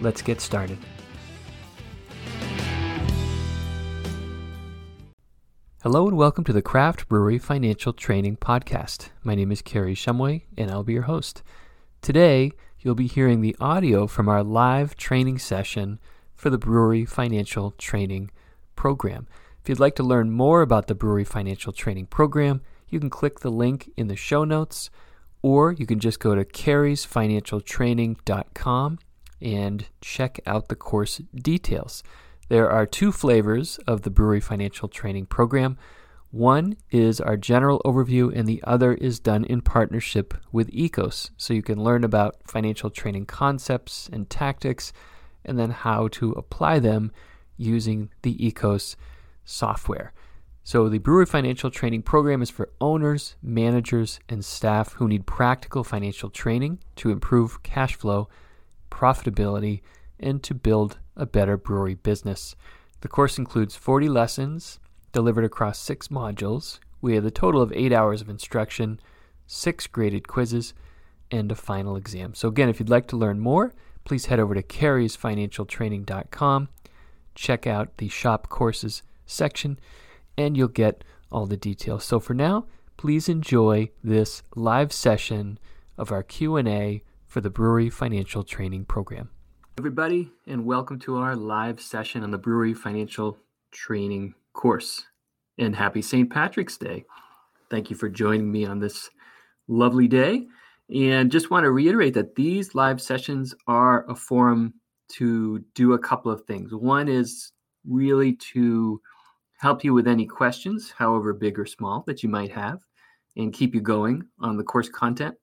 let's get started. Hello and welcome to the Craft Brewery Financial Training Podcast. My name is Kerry Shumway and I'll be your host. Today, you'll be hearing the audio from our live training session for the Brewery Financial Training Program. If you'd like to learn more about the Brewery Financial Training Program, you can click the link in the show notes or you can just go to carriesfinancialtraining.com and check out the course details. There are two flavors of the Brewery Financial Training Program. One is our general overview, and the other is done in partnership with Ekos. So you can learn about financial training concepts and tactics, and then how to apply them using the Ekos software. So, the Brewery Financial Training Program is for owners, managers, and staff who need practical financial training to improve cash flow profitability, and to build a better brewery business. The course includes 40 lessons delivered across six modules. We have a total of eight hours of instruction, six graded quizzes, and a final exam. So, again, if you'd like to learn more, please head over to carriesfinancialtraining.com, check out the shop courses section, and you'll get all the details. So, for now, please enjoy this live session of our Q&A for the Brewery Financial Training Program. Everybody, and welcome to our live session on the Brewery Financial Training course. And happy St. Patrick's Day. Thank you for joining me on this lovely day. And just want to reiterate that these live sessions are a forum to do a couple of things. One is really to help you with any questions, however big or small, that you might have, and keep you going on the course content.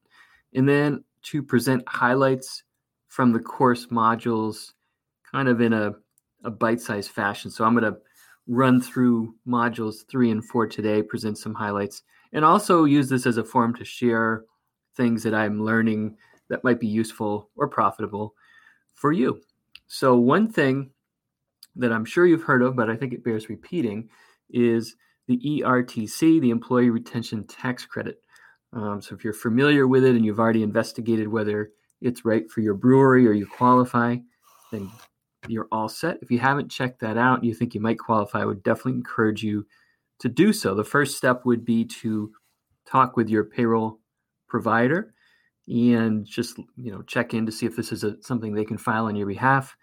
And then to present highlights from the course modules kind of in a, a bite-sized fashion. So I'm going to run through modules three and four today, present some highlights, and also use this as a forum to share things that I'm learning that might be useful or profitable for you. So one thing that I'm sure you've heard of, but I think it bears repeating, is the ERTC, the Employee Retention Tax Credit. Um, so if you're familiar with it and you've already investigated whether it's right for your brewery or you qualify, then you're all set. If you haven't checked that out and you think you might qualify, I would definitely encourage you to do so. The first step would be to talk with your payroll provider and just you know check in to see if this is a, something they can file on your behalf,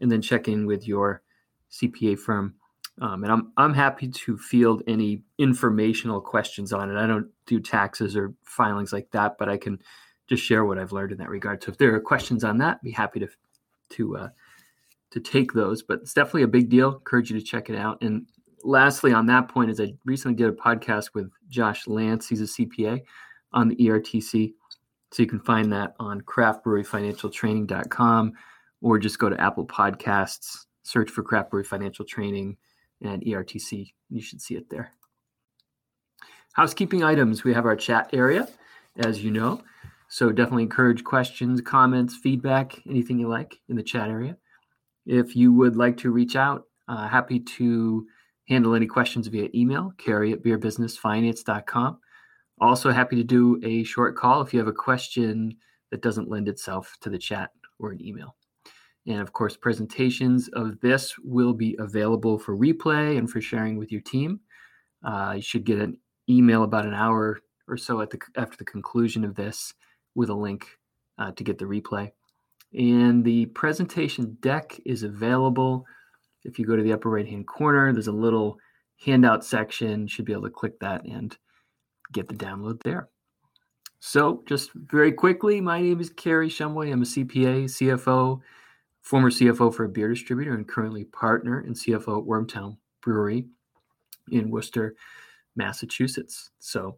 and then check in with your CPA firm um, and I'm I'm happy to field any informational questions on it. I don't do taxes or filings like that, but I can just share what I've learned in that regard. So if there are questions on that, be happy to to uh, to take those. But it's definitely a big deal. Encourage you to check it out. And lastly, on that point, is I recently did a podcast with Josh Lance. He's a CPA on the ERTC. So you can find that on craftbreweryfinancialtraining.com or just go to Apple Podcasts, search for Craft Brewery Financial Training and ERTC. You should see it there. Housekeeping items we have our chat area, as you know. So definitely encourage questions, comments, feedback, anything you like in the chat area. If you would like to reach out, uh, happy to handle any questions via email, Kerry at beerbusinessfinance.com. Also, happy to do a short call if you have a question that doesn't lend itself to the chat or an email. And of course, presentations of this will be available for replay and for sharing with your team. Uh, you should get an email about an hour or so the, after the conclusion of this with a link uh, to get the replay. And the presentation deck is available. If you go to the upper right hand corner, there's a little handout section. You should be able to click that and get the download there. So, just very quickly, my name is Kerry Shumway. I'm a CPA, CFO, former CFO for a beer distributor and currently partner and CFO at Wormtown Brewery in Worcester, Massachusetts. So,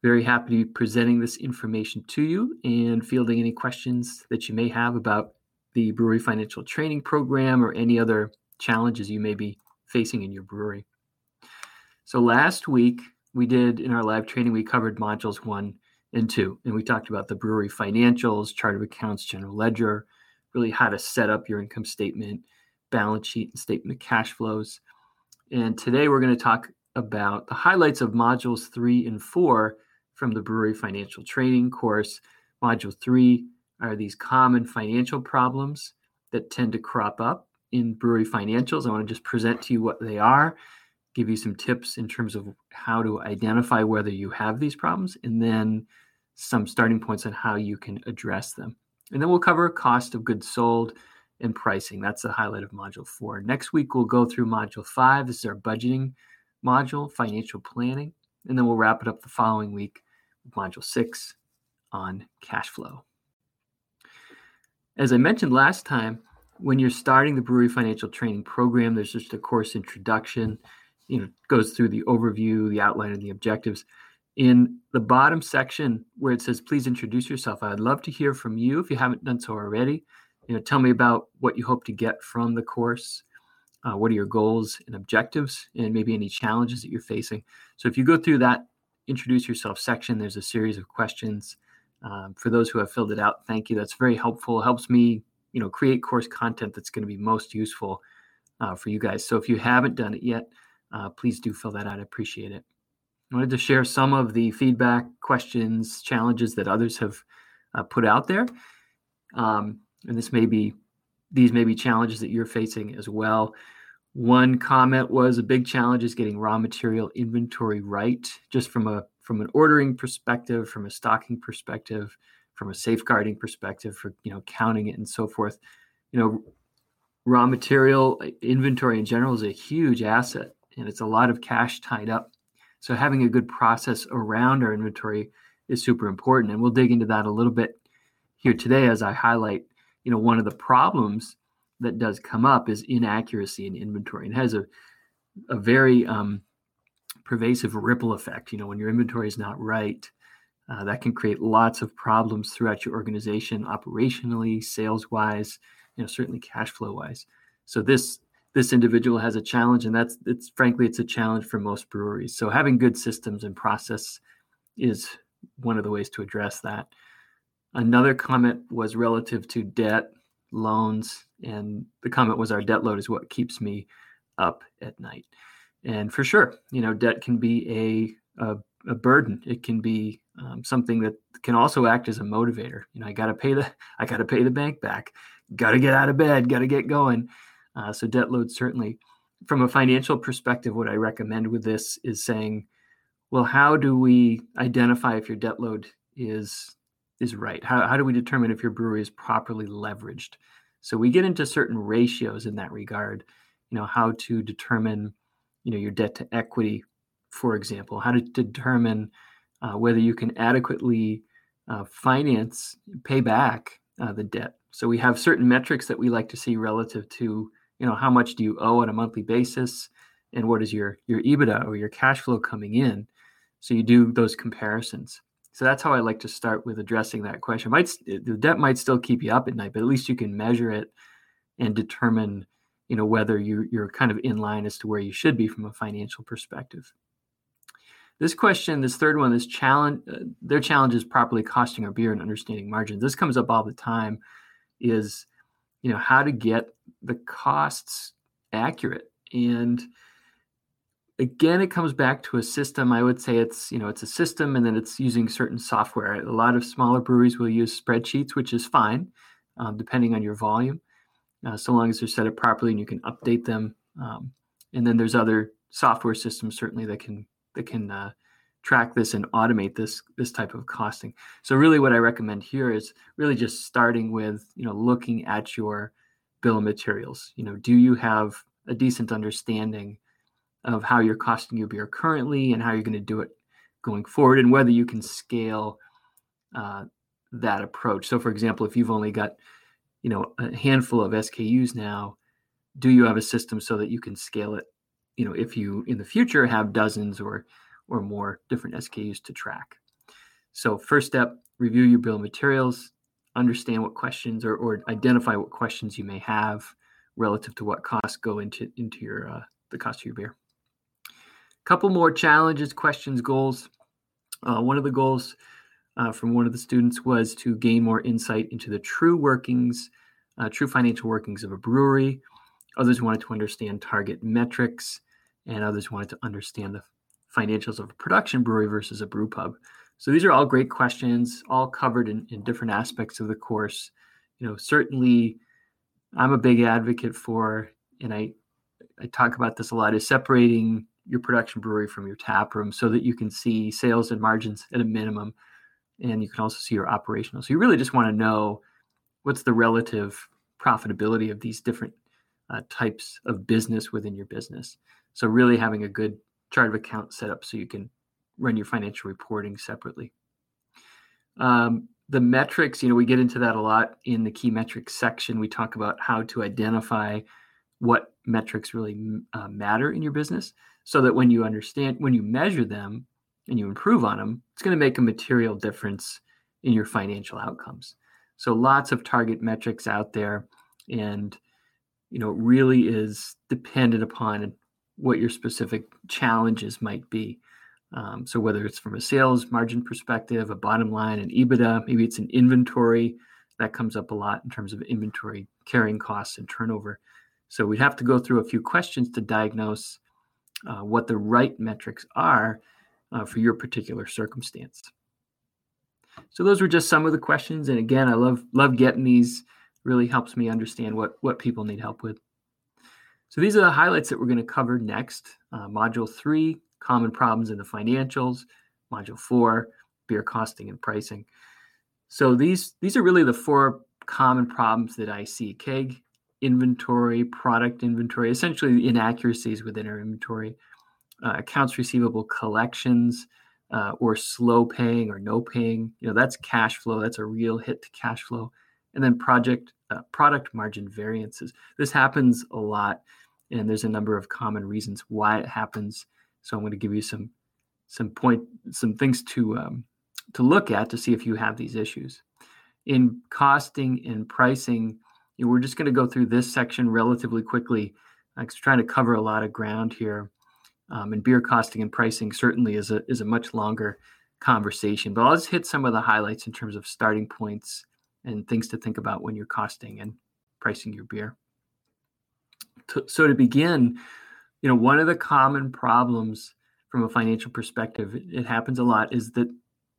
very happy to be presenting this information to you and fielding any questions that you may have about the brewery financial training program or any other challenges you may be facing in your brewery. So last week we did in our live training, we covered modules one and two, and we talked about the brewery financials, chart of accounts, general ledger, really how to set up your income statement, balance sheet, and statement of cash flows. And today we're going to talk about the highlights of modules three and four from the brewery financial training course. Module three are these common financial problems that tend to crop up in brewery financials. I want to just present to you what they are, give you some tips in terms of how to identify whether you have these problems, and then some starting points on how you can address them. And then we'll cover cost of goods sold and pricing. That's the highlight of module four. Next week, we'll go through module five. This is our budgeting module, financial planning. And then we'll wrap it up the following week with module six on cash flow. As I mentioned last time, when you're starting the brewery financial training program, there's just a course introduction. You know, goes through the overview, the outline, and the objectives. In the bottom section where it says "Please introduce yourself," I'd love to hear from you if you haven't done so already. You know, tell me about what you hope to get from the course. Uh, what are your goals and objectives, and maybe any challenges that you're facing? So, if you go through that introduce yourself section, there's a series of questions. Um, for those who have filled it out, thank you. That's very helpful. It helps me you know create course content that's going to be most useful uh, for you guys so if you haven't done it yet uh, please do fill that out i appreciate it wanted to share some of the feedback questions challenges that others have uh, put out there. Um, and this may be these may be challenges that you're facing as well. One comment was a big challenge is getting raw material inventory right. Just from a from an ordering perspective from a stocking perspective from a safeguarding perspective for you know counting it and so forth. You know raw material inventory in general is a huge asset and it's a lot of cash tied up so having a good process around our inventory is super important and we'll dig into that a little bit here today as i highlight you know one of the problems that does come up is inaccuracy in inventory and has a, a very um, pervasive ripple effect you know when your inventory is not right uh, that can create lots of problems throughout your organization, operationally, sales wise, you know, certainly cash flow wise. So this this individual has a challenge, and that's it's frankly it's a challenge for most breweries. So having good systems and process is one of the ways to address that. Another comment was relative to debt, loans, and the comment was our debt load is what keeps me up at night. And for sure, you know, debt can be a, a, a burden. It can be um, something that can also act as a motivator. You know, I got to pay the I got to pay the bank back. Got to get out of bed. Got to get going. Uh, so debt load certainly, from a financial perspective, what I recommend with this is saying, well, how do we identify if your debt load is is right? How how do we determine if your brewery is properly leveraged? So we get into certain ratios in that regard. You know, how to determine, you know, your debt to equity, for example, how to determine uh, whether you can adequately uh, finance, pay back uh, the debt. So we have certain metrics that we like to see relative to, you know, how much do you owe on a monthly basis, and what is your your EBITDA or your cash flow coming in. So you do those comparisons. So that's how I like to start with addressing that question. Might the debt might still keep you up at night, but at least you can measure it and determine, you know, whether you you're kind of in line as to where you should be from a financial perspective. This question, this third one, this challenge, uh, their challenge is properly costing our beer and understanding margins. This comes up all the time. Is you know how to get the costs accurate. And again it comes back to a system. I would say it's you know it's a system and then it's using certain software. A lot of smaller breweries will use spreadsheets which is fine um, depending on your volume uh, so long as they're set up properly and you can update them um, and then there's other software systems certainly that can that can uh, track this and automate this this type of costing. So really, what I recommend here is really just starting with you know looking at your bill of materials. You know, do you have a decent understanding of how you're costing your beer currently and how you're going to do it going forward, and whether you can scale uh, that approach. So, for example, if you've only got you know a handful of SKUs now, do you have a system so that you can scale it you know if you in the future have dozens or or more different SKUs to track. So first step, review your bill of materials, understand what questions or, or identify what questions you may have relative to what costs go into into your uh, the cost of your beer. A couple more challenges, questions, goals. Uh, one of the goals uh, from one of the students was to gain more insight into the true workings, uh, true financial workings of a brewery. Others wanted to understand target metrics, and others wanted to understand the financials of a production brewery versus a brew pub. So these are all great questions, all covered in, in different aspects of the course. You know, certainly I'm a big advocate for, and I I talk about this a lot, is separating your production brewery from your tap room so that you can see sales and margins at a minimum, and you can also see your operational. So you really just want to know what's the relative profitability of these different uh, types of business within your business. So really having a good chart of account set up so you can run your financial reporting separately. Um, the metrics, you know, we get into that a lot in the key metrics section. We talk about how to identify what metrics really uh, matter in your business so that when you understand, when you measure them and you improve on them, it's going to make a material difference in your financial outcomes. So lots of target metrics out there and you know it really is dependent upon what your specific challenges might be. Um, so whether it's from a sales margin perspective, a bottom line, an EBITDA, maybe it's an inventory that comes up a lot in terms of inventory carrying costs and turnover. So we'd have to go through a few questions to diagnose uh, what the right metrics are uh, for your particular circumstance. So those were just some of the questions, and again, I love love getting these. Really helps me understand what what people need help with. So these are the highlights that we're going to cover next. Uh, module three, common problems in the financials. Module four, beer costing and pricing. So these these are really the four common problems that I see. Keg inventory, product inventory, essentially inaccuracies within our inventory, uh, accounts receivable collections, uh, or slow paying or no paying. You know that's cash flow. That's a real hit to cash flow. And then project uh, product margin variances. This happens a lot, and there's a number of common reasons why it happens. So I'm going to give you some some point some things to um, to look at to see if you have these issues. In costing and pricing, you know, we're just going to go through this section relatively quickly. I'm trying to cover a lot of ground here. Um, and beer costing and pricing certainly is a is a much longer conversation, but I'll just hit some of the highlights in terms of starting points and things to think about when you're costing and pricing your beer. So to begin, you know, one of the common problems from a financial perspective, it happens a lot, is that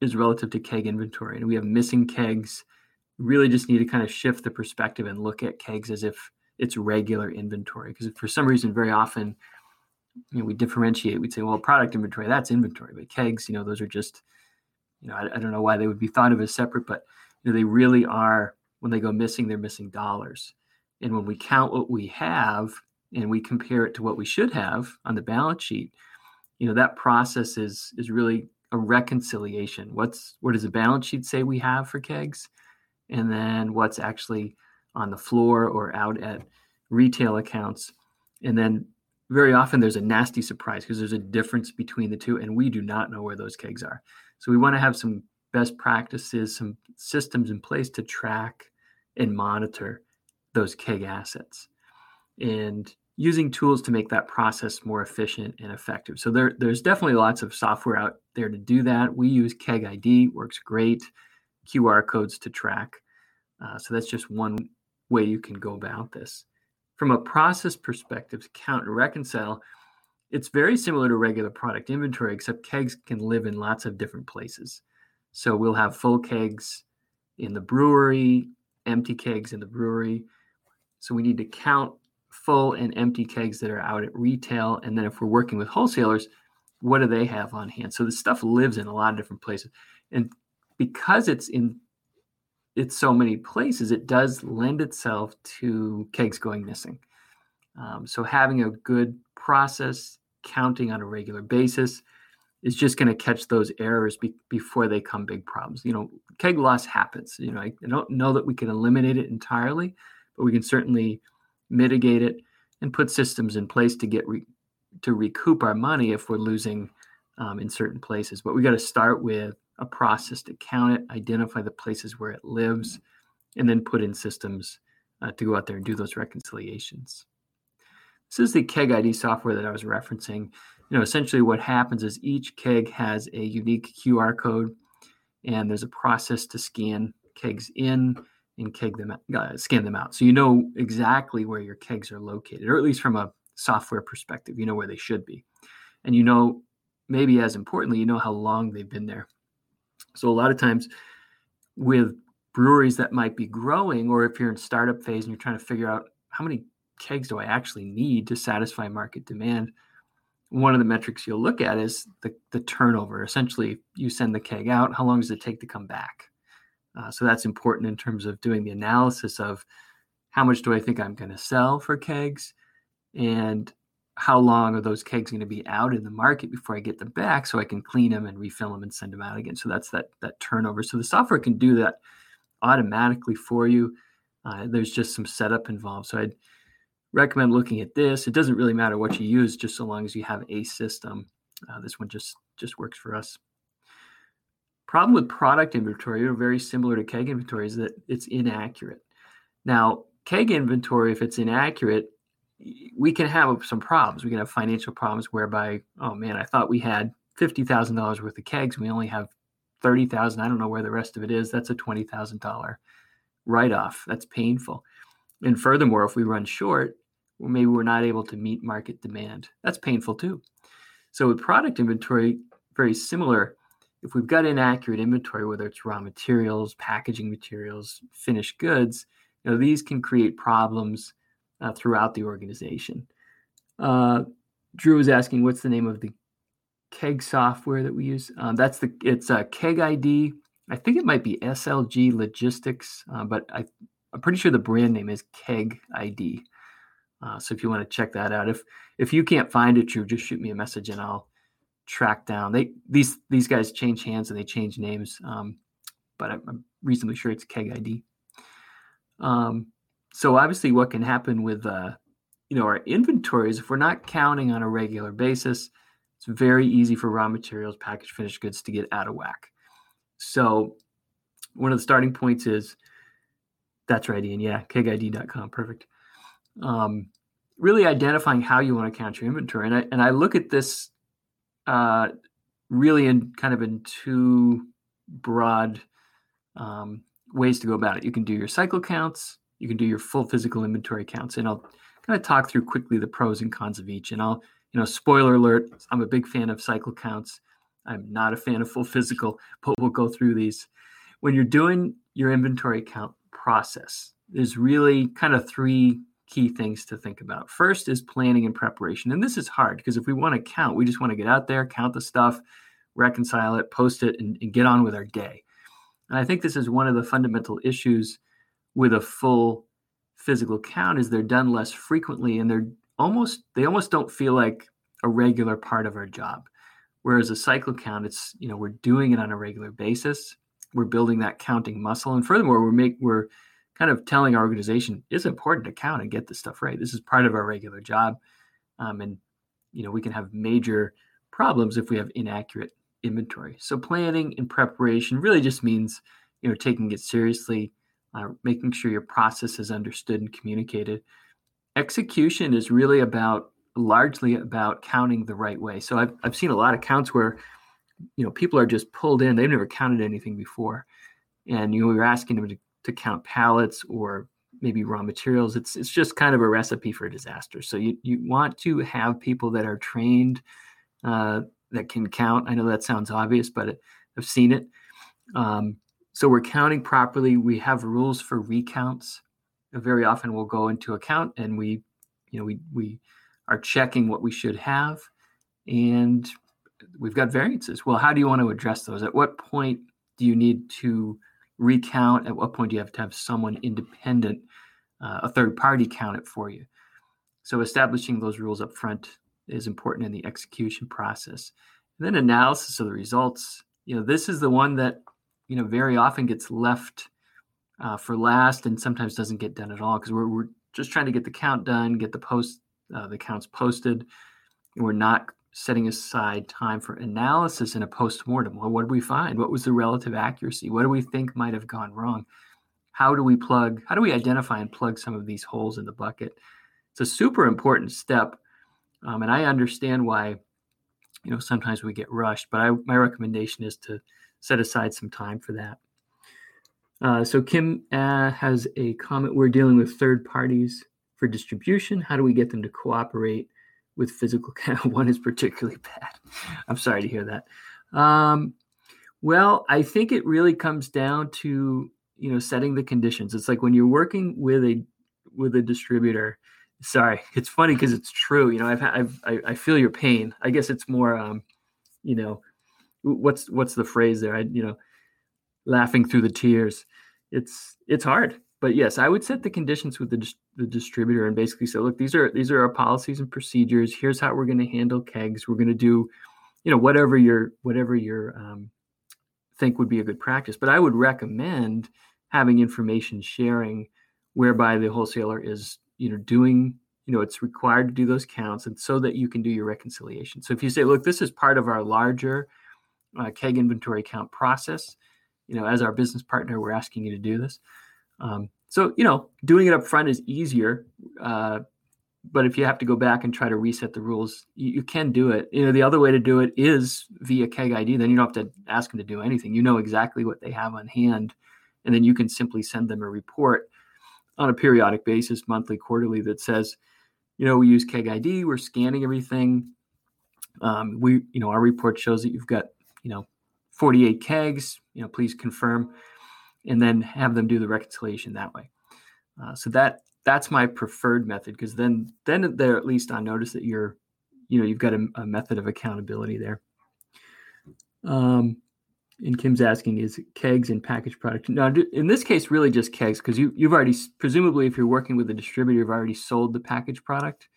is relative to keg inventory. And we have missing kegs. Really just need to kind of shift the perspective and look at kegs as if it's regular inventory. Because for some reason, very often, you know, we differentiate. We'd say, well, product inventory, that's inventory. But kegs, you know, those are just, you know, I, I don't know why they would be thought of as separate, but you know, they really are, when they go missing, they're missing dollars. And when we count what we have, and we compare it to what we should have on the balance sheet, you know that process is is really a reconciliation. What's what does the balance sheet say we have for kegs, and then what's actually on the floor or out at retail accounts, and then very often there's a nasty surprise because there's a difference between the two, and we do not know where those kegs are. So we want to have some best practices, some systems in place to track and monitor those keg assets. And using tools to make that process more efficient and effective. So there, there's definitely lots of software out there to do that. We use Keg ID, works great. QR codes to track. Uh, so that's just one way you can go about this. From a process perspective, count and reconcile, it's very similar to regular product inventory, except kegs can live in lots of different places. So we'll have full kegs in the brewery, empty kegs in the brewery. So we need to count full and empty kegs that are out at retail. And then if we're working with wholesalers, what do they have on hand? So the stuff lives in a lot of different places. And because it's in it's so many places, it does lend itself to kegs going missing. Um, so having a good process, counting on a regular basis, is just going to catch those errors be- before they come big problems. You know, keg loss happens. You know, I, don't know that we can eliminate it entirely, but we can certainly mitigate it, and put systems in place to get re- to recoup our money if we're losing um, in certain places. But we got to start with a process to count it, identify the places where it lives, and then put in systems uh, to go out there and do those reconciliations. This is the keg ID software that I was referencing. You know, essentially what happens is each keg has a unique QR code, and there's a process to scan kegs in and keg them uh, scan them out. So you know exactly where your kegs are located, or at least from a software perspective, you know where they should be, and you know maybe as importantly, you know how long they've been there. So a lot of times with breweries that might be growing, or if you're in startup phase and you're trying to figure out how many kegs do I actually need to satisfy market demand, one of the metrics you'll look at is the, the turnover. Essentially, you send the keg out, how long does it take to come back? Uh, so that's important in terms of doing the analysis of how much do I think I'm going to sell for kegs and how long are those kegs going to be out in the market before I get them back so I can clean them and refill them and send them out again. So that's that that turnover. So the software can do that automatically for you. Uh, there's just some setup involved. So I'd recommend looking at this. It doesn't really matter what you use, just so long as you have a system. Uh, this one just just works for us. Problem with product inventory, or very similar to keg inventory, is that it's inaccurate. Now, keg inventory, if it's inaccurate, we can have some problems. We can have financial problems whereby, oh man, I thought we had fifty thousand dollars worth of kegs, we only have thirty thousand. I don't know where the rest of it is. That's a twenty thousand dollar write off. That's painful. And furthermore, if we run short, maybe we're not able to meet market demand. That's painful too. So with product inventory, very similar. If we've got inaccurate inventory, whether it's raw materials, packaging materials, finished goods, you know, these can create problems uh, throughout the organization. Uh, Drew was asking, what's the name of the keg software that we use? Um, that's the it's a keg ID. I think it might be SLG Logistics, uh, but I, I'm pretty sure the brand name is Keg ID. Uh, so if you want to check that out, if if you can't find it, Drew, just shoot me a message and I'll track down. They these these guys change hands and they change names, um, but I'm, I'm, reasonably sure it's Keg ID. Um, so obviously, what can happen with uh, you know our inventories if we're not counting on a regular basis, it's very easy for raw materials, packaged finished goods to get out of whack. So one of the starting points is that's right, Ian. Yeah, kegid.com. Perfect. Um, really identifying how you want to count your inventory, and I and I look at this uh, really in kind of in two broad um, ways to go about it. You can do your cycle counts, you can do your full physical inventory counts. And I'll kind of talk through quickly the pros and cons of each. And I'll, you know, spoiler alert, I'm a big fan of cycle counts. I'm not a fan of full physical, but we'll go through these. When you're doing your inventory count process, there's really kind of three key things to think about. First is planning and preparation. And this is hard because if we want to count, we just want to get out there, count the stuff, reconcile it, post it, and, and get on with our day. And I think this is one of the fundamental issues with a full physical count is they're done less frequently and they're almost they almost don't feel like a regular part of our job whereas a cycle count it's you know we're doing it on a regular basis we're building that counting muscle and furthermore we're make we're kind of telling our organization it's important to count and get this stuff right this is part of our regular job um, and you know we can have major problems if we have inaccurate inventory so planning and preparation really just means you know taking it seriously uh, making sure your process is understood and communicated. Execution is really about largely about counting the right way. So I've, I've seen a lot of counts where, you know, people are just pulled in. They've never counted anything before. And you know, you're asking them to, to count pallets or maybe raw materials. It's, it's just kind of a recipe for disaster. So you, you want to have people that are trained, uh, that can count. I know that sounds obvious, but I've seen it. Um, so we're counting properly. We have rules for recounts. Very often we'll go into account and we, you know, we we are checking what we should have, and we've got variances. Well, how do you want to address those? At what point do you need to recount? At what point do you have to have someone independent, uh, a third party count it for you? So establishing those rules up front is important in the execution process. And then analysis of the results. You know, this is the one that you know very often gets left uh, for last and sometimes doesn't get done at all because we're, we're just trying to get the count done get the post uh, the counts posted and we're not setting aside time for analysis in a post-mortem well what did we find what was the relative accuracy what do we think might have gone wrong how do we plug, how do we identify and plug some of these holes in the bucket? It's a super important step. Um, and I understand why, you know, sometimes we get rushed, but I, my recommendation is to set aside some time for that. Uh, so Kim uh, has a comment. We're dealing with third parties for distribution. How do we get them to cooperate with physical? One is particularly bad. I'm sorry to hear that. Um, well, I think it really comes down to you know setting the conditions. It's like when you're working with a with a distributor. Sorry, it's funny because it's true. You know, I've, I've I, I feel your pain. I guess it's more, um, you know, what's what's the phrase there? I you know, laughing through the tears. It's it's hard, but yes, I would set the conditions with the the distributor and basically say, look, these are these are our policies and procedures. Here's how we're going to handle kegs. We're going to do, you know, whatever your whatever your um, think would be a good practice. But I would recommend having information sharing whereby the wholesaler is, you know, doing, you know, it's required to do those counts and so that you can do your reconciliation. So if you say, look, this is part of our larger uh, keg inventory count process, you know, as our business partner, we're asking you to do this. Um, so, you know, doing it up front is easier. Uh, but if you have to go back and try to reset the rules, you, you, can do it. You know, the other way to do it is via Keg ID. Then you don't have to ask them to do anything. You know exactly what they have on hand, and then you can simply send them a report on a periodic basis, monthly, quarterly, that says, you know, we use Keg ID. We're scanning everything. Um, we, you know, our report shows that you've got, you know, 48 kegs. You know, please confirm, and then have them do the reconciliation that way. Uh, so that that's my preferred method because then then they're at least on notice that you're you know you've got a, a method of accountability there. Um and kim's asking is kegs and packaged product? Now in this case really just kegs because you, you've already presumably if you're working with a distributor you've already sold the packaged product.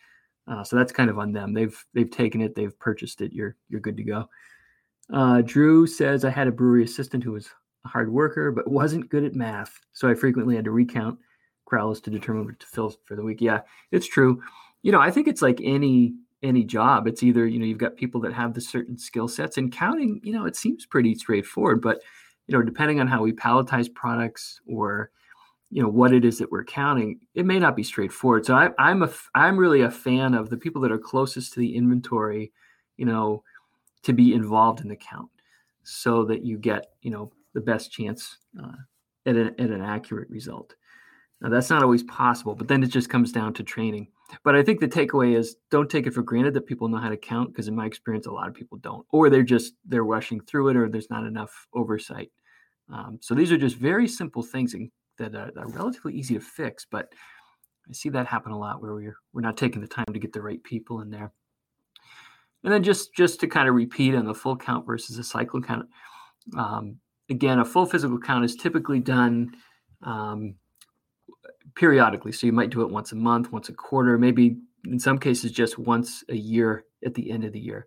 Uh, so that's kind of on them. They've they've taken it they've purchased it you're you're good to go. Uh, drew says i had a brewery assistant who was a hard worker but wasn't good at math so i frequently had to recount Crowlers to determine what to fill for the week. Yeah, it's true. You know, I think it's like any any job. It's either you know you've got people that have the certain skill sets, and counting. You know, it seems pretty straightforward, but you know, depending on how we palletize products or you know what it is that we're counting, it may not be straightforward. So I, I'm a I'm really a fan of the people that are closest to the inventory. You know, to be involved in the count, so that you get you know the best chance uh, at, an, at an accurate result. Now, that's not always possible, but then it just comes down to training. But I think the takeaway is don't take it for granted that people know how to count because in my experience, a lot of people don't, or they're just they're rushing through it, or there's not enough oversight. Um, so these are just very simple things that are, are, relatively easy to fix, but I see that happen a lot where we're we're not taking the time to get the right people in there. And then just just to kind of repeat on the full count versus a cycle count. Um, again, a full physical count is typically done. Um, periodically. So you might do it once a month, once a quarter, maybe in some cases just once a year at the end of the year.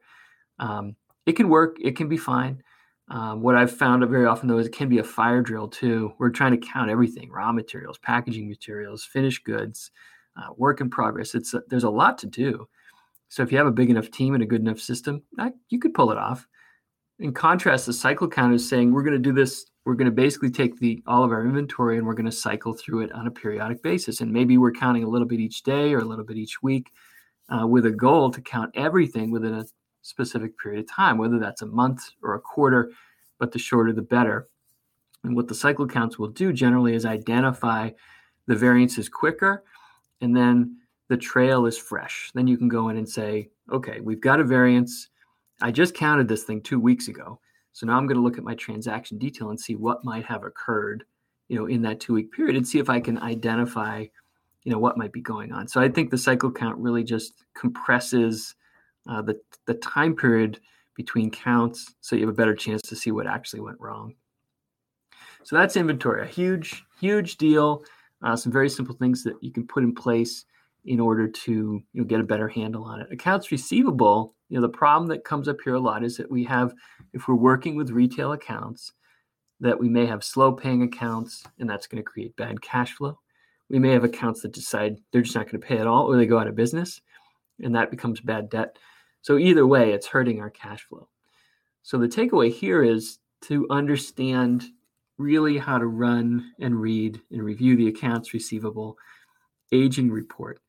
Um, it can work. It can be fine. Um, what I've found very often though is it can be a fire drill too. We're trying to count everything: raw materials, packaging materials, finished goods, uh, work in progress. It's there's a lot to do. So if you have a big enough team and a good enough system, you could pull it off. In contrast, the cycle count is saying we're going to do this we're going to basically take the all of our inventory and we're going to cycle through it on a periodic basis. And maybe we're counting a little bit each day or a little bit each week uh, with a goal to count everything within a specific period of time whether that's a month or a quarter but the shorter the better. And what the cycle counts will do generally is identify the variances quicker and then the trail is fresh. Then you can go in and say okay we've got a variance i just counted this thing two weeks ago so now I'm going to look at my transaction detail and see what might have occurred, you know, in that two week period and see if I can identify, you know, what might be going on. So I think the cycle count really just compresses uh, the the time period between counts, so you have a better chance to see what actually went wrong. So that's inventory, a huge huge deal. Uh, some very simple things that you can put in place in order to you know, get a better handle on it. Accounts receivable, you know, the problem that comes up here a lot is that we have, if we're working with retail accounts, that we may have slow paying accounts, and that's going to create bad cash flow. We may have accounts that decide they're just not going to pay at all, or they go out of business, and that becomes bad debt. So either way, it's hurting our cash flow. So the takeaway here is to understand really how to run and read and review the accounts receivable aging report.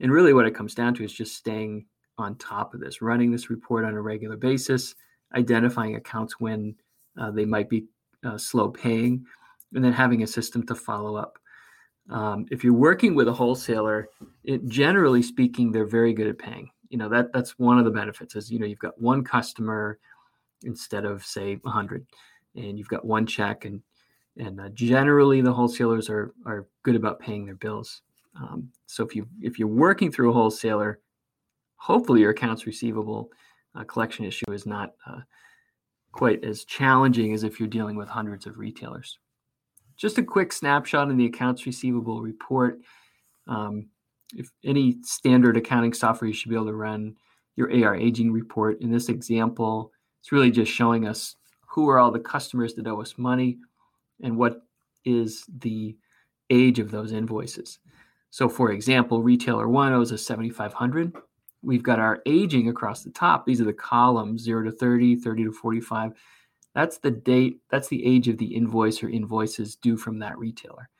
And really, what it comes down to is just staying on top of this, running this report on a regular basis, identifying accounts when uh, they might be uh, slow paying, and then having a system to follow up. Um, if you're working with a wholesaler, it, generally speaking, they're very good at paying. You know that that's one of the benefits is you know you've got one customer instead of say 100, and you've got one check, and and uh, generally the wholesalers are are good about paying their bills. Um, so if you if you're working through a wholesaler, hopefully your accounts receivable uh, collection issue is not uh, quite as challenging as if you're dealing with hundreds of retailers. Just a quick snapshot in the accounts receivable report. Um, if any standard accounting software, you should be able to run your AR aging report. In this example, it's really just showing us who are all the customers that owe us money and what is the age of those invoices. So, for example, retailer one owes us 7,500. We've got our aging across the top. These are the columns 0 to 30, 30 to 45. That's the date, that's the age of the invoice or invoices due from that retailer.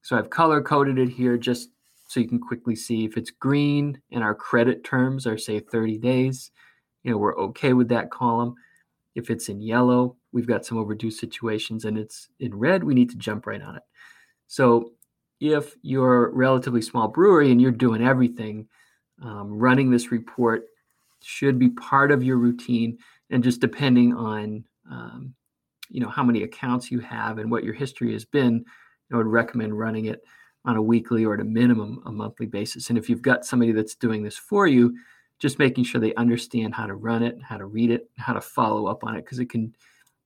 So I've color coded it here just so you can quickly see if it's green and our credit terms are, say, 30 days, you know, we're okay with that column. If it's in yellow, we've got some overdue situations and it's in red, we need to jump right on it. So if you're a relatively small brewery and you're doing everything, um, running this report should be part of your routine and just depending on um, you know how many accounts you have and what your history has been i would recommend running it on a weekly or at a minimum a monthly basis. And if you've got somebody that's doing this for you just making sure they understand how to run it how to read it how to follow up on it because it can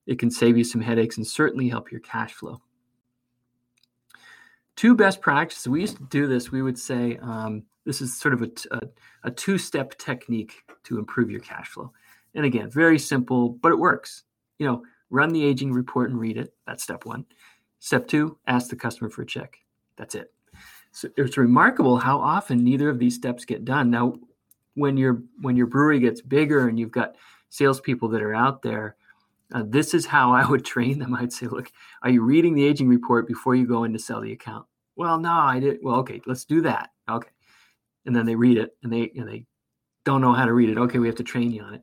it can save you some headaches and certainly help your cash flow two best practices we used to do this we would say um, this is sort of a, a, a two step technique to improve your cash flow. And again, very simple, but it works. You know, run the aging report and read it. That's step one. Step two, ask the customer for a check. That's it. So it's remarkable how often neither of these steps get done. Now, when your when your brewery gets bigger and you've got salespeople that are out there, uh, this is how I would train them. I'd say, look, are you reading the aging report before you go in to sell the account? Well, no, I didn't. Well, okay, let's do that. Okay and then they read it and they and they don't know how to read it. Okay, we have to train you on it.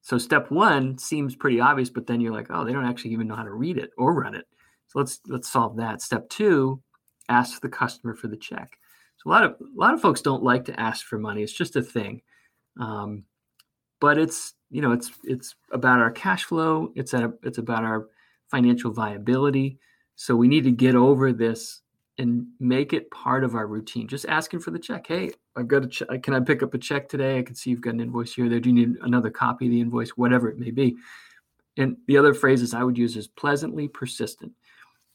So step one seems pretty obvious, but then you're like, oh, they don't actually even know how to read it or run it. So let's let's solve that. Step two, ask the customer for the check. So a lot of a lot of folks don't like to ask for money. It's just a thing, um, but it's you know it's it's about our cash flow. It's a, it's about our financial viability. So we need to get over this and make it part of our routine. Just asking for the check. Hey, I've got a check. Can I pick up a check today? I can see you've got an invoice here. There. Do you need another copy of the invoice? Whatever it may be. And the other phrases I would use is pleasantly persistent.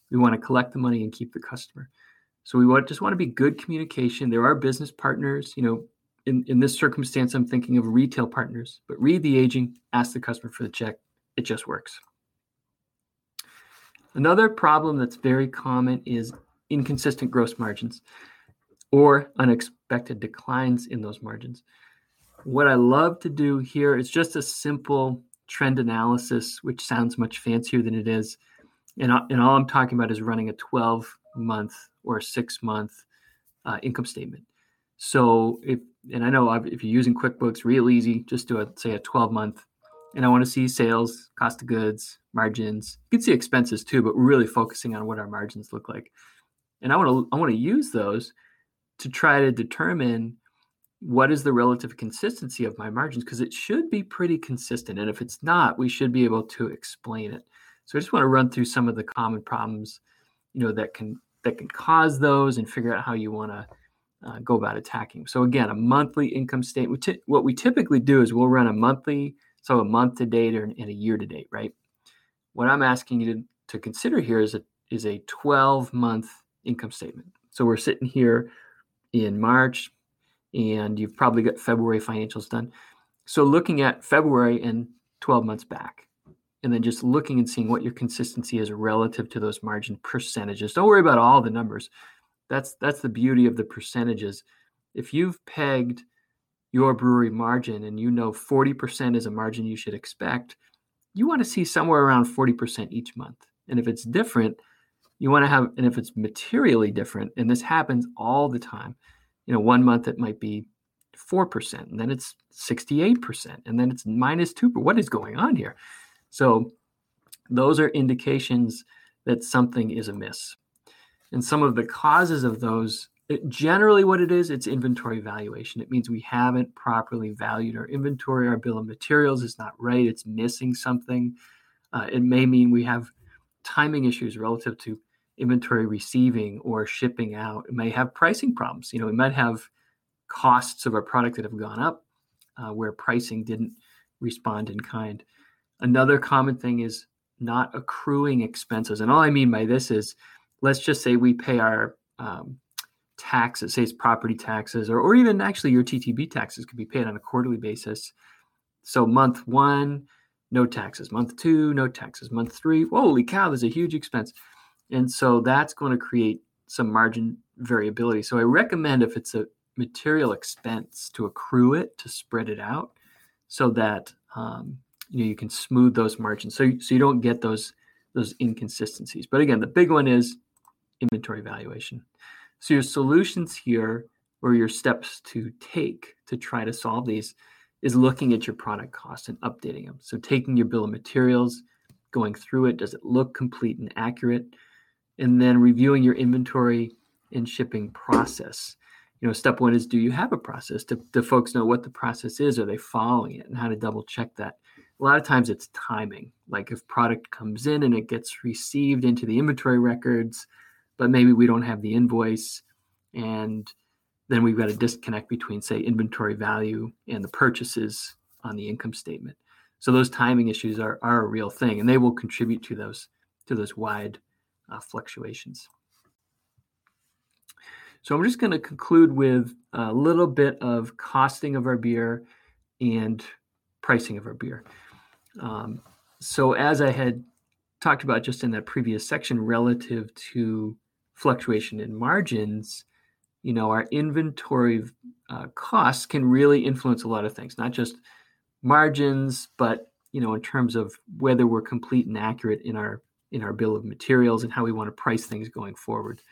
We want to collect the money and keep the customer. So we want, just want to be good communication. There are business partners, you know, in, in this circumstance, I'm thinking of retail partners, but read the aging, ask the customer for the check. It just works. Another problem that's very common is inconsistent gross margins or unexpected declines in those margins. What I love to do here is just a simple trend analysis, which sounds much fancier than it is. And, and all I'm talking about is running a 12 month or a six month uh, income statement. So if, and I know if you're using QuickBooks, real easy, just do a, say a 12 month. And I want to see sales, cost of goods, margins. You can see expenses too, but really focusing on what our margins look like and I want to I want to use those to try to determine what is the relative consistency of my margins because it should be pretty consistent and if it's not we should be able to explain it so i just want to run through some of the common problems you know that can that can cause those and figure out how you want to uh, go about attacking so again a monthly income statement what we typically do is we'll run a monthly so a month to date or and a year to date right what i'm asking you to, to consider here is a is a 12 month income statement. So we're sitting here in March and you've probably got February financials done. So looking at February and 12 months back, and then just looking and seeing what your consistency is relative to those margin percentages. Don't worry about all the numbers. That's that's the beauty of the percentages. If you've pegged your brewery margin and you know 40% is a margin you should expect, you want to see somewhere around 40% each month. And if it's different, you want to have, and if it's materially different, and this happens all the time, you know, one month it might be 4%, and then it's 68%, and then it's minus 2%. What is going on here? So those are indications that something is amiss. And some of the causes of those, it, generally what it is, it's inventory valuation. It means we haven't properly valued our inventory. Our bill of materials is not right. It's missing something. Uh, it may mean we have timing issues relative to inventory receiving or shipping out. It may have pricing problems. You know, we might have costs of our product that have gone up uh, where pricing didn't respond in kind. Another common thing is not accruing expenses. And all I mean by this is let's just say we pay our um, taxes, say it's property taxes, or, or even actually your TTB taxes could be paid on a quarterly basis. So month one, no taxes. Month two, no taxes. Month three, holy cow, there's a huge expense. And so that's going to create some margin variability. So I recommend if it's a material expense to accrue it, to spread it out so that um, you know you can smooth those margins so, so you don't get those those inconsistencies. But again, the big one is inventory valuation. So your solutions here or your steps to take to try to solve these is looking at your product cost and updating them. So taking your bill of materials, going through it, does it look complete and accurate? And then reviewing your inventory and shipping process. You know, step one is do you have a process? Do, do folks know what the process is? Are they following it and how to double check that? A lot of times it's timing. Like if product comes in and it gets received into the inventory records, but maybe we don't have the invoice and then we've got a disconnect between say inventory value and the purchases on the income statement. So those timing issues are, are a real thing and they will contribute to those to those wide uh, fluctuations. So i'm just going to conclude with a little bit of costing of our beer and pricing of our beer. Um, so as i had talked about just in that previous section relative to fluctuation in margins you know, our inventory uh, costs can really influence a lot of things, not just margins, but you know, in terms of whether we're complete and accurate in our in our bill of materials and how we want to price things going forward.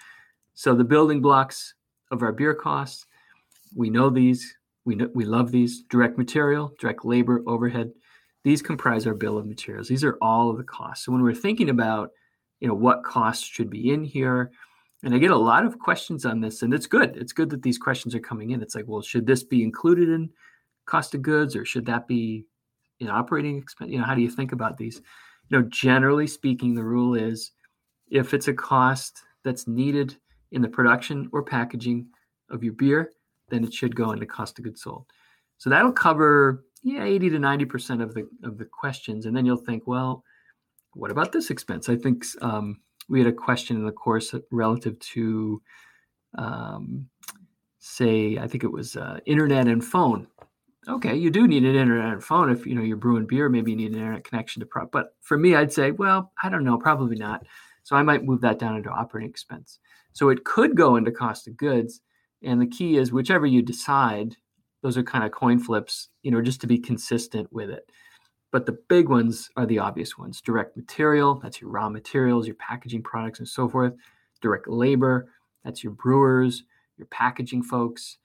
So the building blocks of our beer costs, we know these, we know, we love these direct material, direct labor, overhead. These comprise our bill of materials. These are all of the costs. So when we're thinking about, you know, what costs should be in here, and I get a lot of questions on this, and it's good. It's good that these questions are coming in. It's like, well, should this be included in cost of goods, or should that be in operating expense? You know, how do you think about these? You know, generally speaking, the rule is if it's a cost that's needed in the production or packaging of your beer, then it should go into cost of goods sold. So that'll cover yeah 80 to 90 percent of the of the questions, and then you'll think, well, what about this expense? I think um, we had a question in the course relative to, um, say, I think it was uh, internet and phone. Okay, you do need an internet and phone if you know you're brewing beer. Maybe you need an internet connection to prop. But for me, I'd say, well, I don't know, probably not. So I might move that down into operating expense. So it could go into cost of goods. And the key is whichever you decide, those are kind of coin flips, you know, just to be consistent with it. But the big ones are the obvious ones direct material, that's your raw materials, your packaging products, and so forth. Direct labor, that's your brewers, your packaging folks.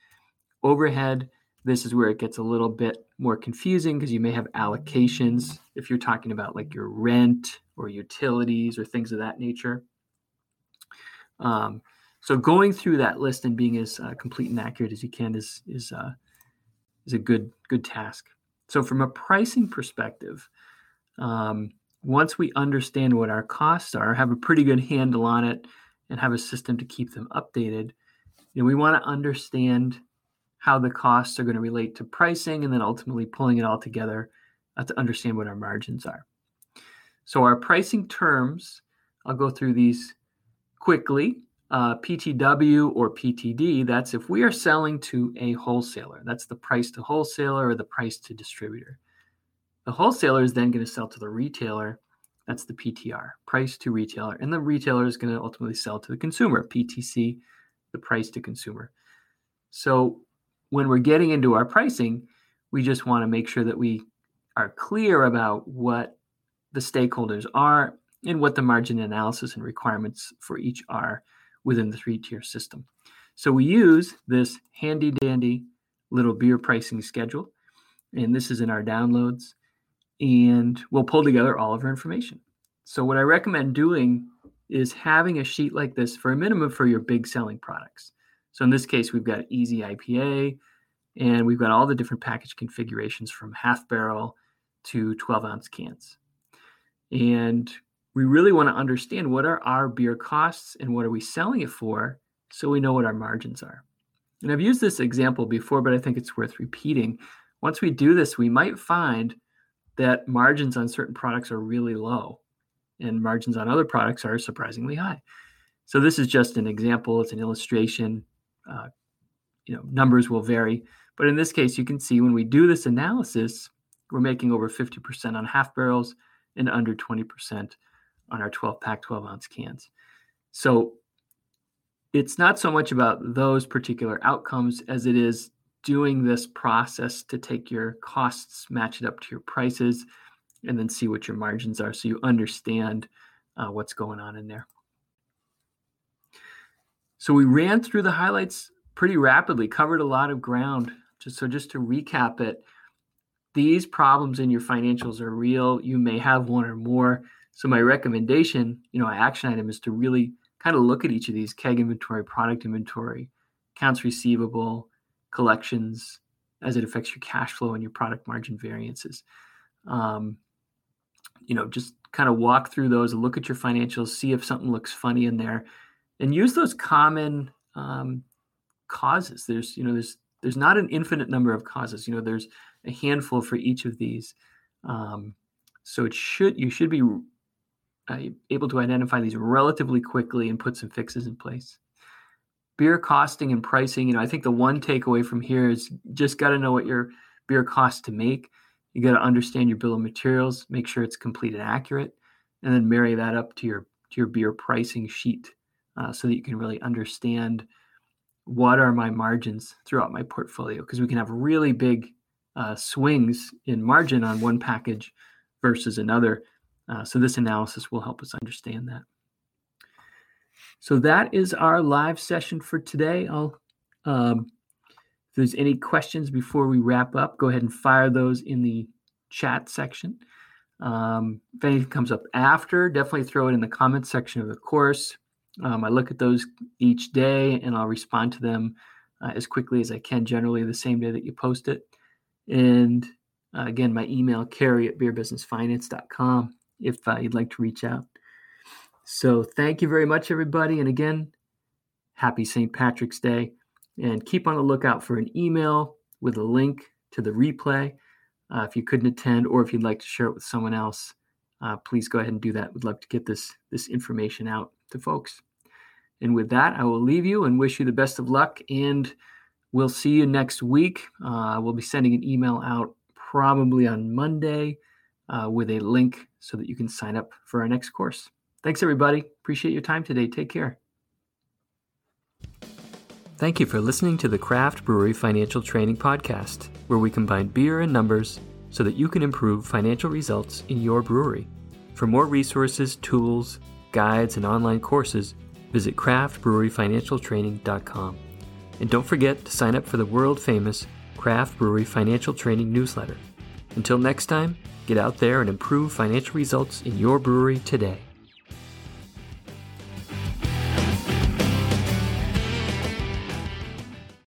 Overhead, this is where it gets a little bit more confusing because you may have allocations if you're talking about like your rent or utilities or things of that nature. Um, so going through that list and being as uh, complete and accurate as you can is is uh, is a good good task. So, from a pricing perspective, um, once we understand what our costs are, have a pretty good handle on it, and have a system to keep them updated, you know, we want to understand how the costs are going to relate to pricing, and then ultimately pulling it all together uh, to understand what our margins are. So, our pricing terms, I'll go through these quickly uh, PTW or PTD, that's if we are selling to a wholesaler. That's the price to wholesaler or the price to distributor. The wholesaler is then going to sell to the retailer. That's the PTR, price to retailer. And the retailer is going to ultimately sell to the consumer, PTC, the price to consumer. So when we're getting into our pricing, we just want to make sure that we are clear about what the stakeholders are and what the margin analysis and requirements for each are within the three tier system. So we use this handy dandy little beer pricing schedule, and this is in our downloads, and we'll pull together all of our information. So, what I recommend doing is having a sheet like this for a minimum for your big selling products. So, in this case, we've got easy IPA, and we've got all the different package configurations from half barrel to 12 ounce cans. And we really want to understand what are our beer costs and what are we selling it for so we know what our margins are. And I've used this example before, but I think it's worth repeating. Once we do this, we might find that margins on certain products are really low and margins on other products are surprisingly high. So this is just an example, it's an illustration. Uh, you know, numbers will vary, but in this case, you can see when we do this analysis, we're making over 50% on half barrels and under 20% on our 12 pack 12 ounce cans. So it's not so much about those particular outcomes as it is doing this process to take your costs, match it up to your prices, and then see what your margins are so you understand uh, what's going on in there. So we ran through the highlights pretty rapidly, covered a lot of ground. Just so just to recap it, these problems in your financials are real. You may have one or more. So my recommendation, you know, action item is to really kind of look at each of these keg inventory, product inventory, accounts receivable, collections as it affects your cash flow and your product margin variances. Um, you know, just kind of walk through those look at your financials, see if something looks funny in there, and use those common um, causes. There's, you know, there's there's not an infinite number of causes. You know, there's a handful for each of these. Um, so it should you should be uh, able to identify these relatively quickly and put some fixes in place. Beer costing and pricing, you know, I think the one takeaway from here is just got to know what your beer costs to make. You got to understand your bill of materials, make sure it's complete and accurate, and then marry that up to your to your beer pricing sheet uh, so that you can really understand what are my margins throughout my portfolio because we can have really big uh, swings in margin on one package versus another uh, so this analysis will help us understand that. So that is our live session for today. I'll, um, if there's any questions before we wrap up, go ahead and fire those in the chat section. Um, if anything comes up after, definitely throw it in the comments section of the course. Um, I look at those each day and I'll respond to them uh, as quickly as I can, generally the same day that you post it. And uh, again, my email, kary at beerbusinessfinance.com if uh, you'd like to reach out. So thank you very much, everybody. And again, happy St. Patrick's Day. And keep on the lookout for an email with a link to the replay. Uh, if you couldn't attend or if you'd like to share it with someone else, uh, please go ahead and do that. We'd love to get this, this information out to folks. And with that, I will leave you and wish you the best of luck. And we'll see you next week. Uh, we'll be sending an email out probably on Monday uh, with a link so that you can sign up for our next course. Thanks, everybody. Appreciate your time today. Take care. Thank you for listening to the Craft Brewery Financial Training Podcast, where we combine beer and numbers so that you can improve financial results in your brewery. For more resources, tools, guides, and online courses, visit craftbreweryfinancialtraining.com. And don't forget to sign up for the world famous Craft Brewery Financial Training newsletter. Until next time, Get out there and improve financial results in your brewery today.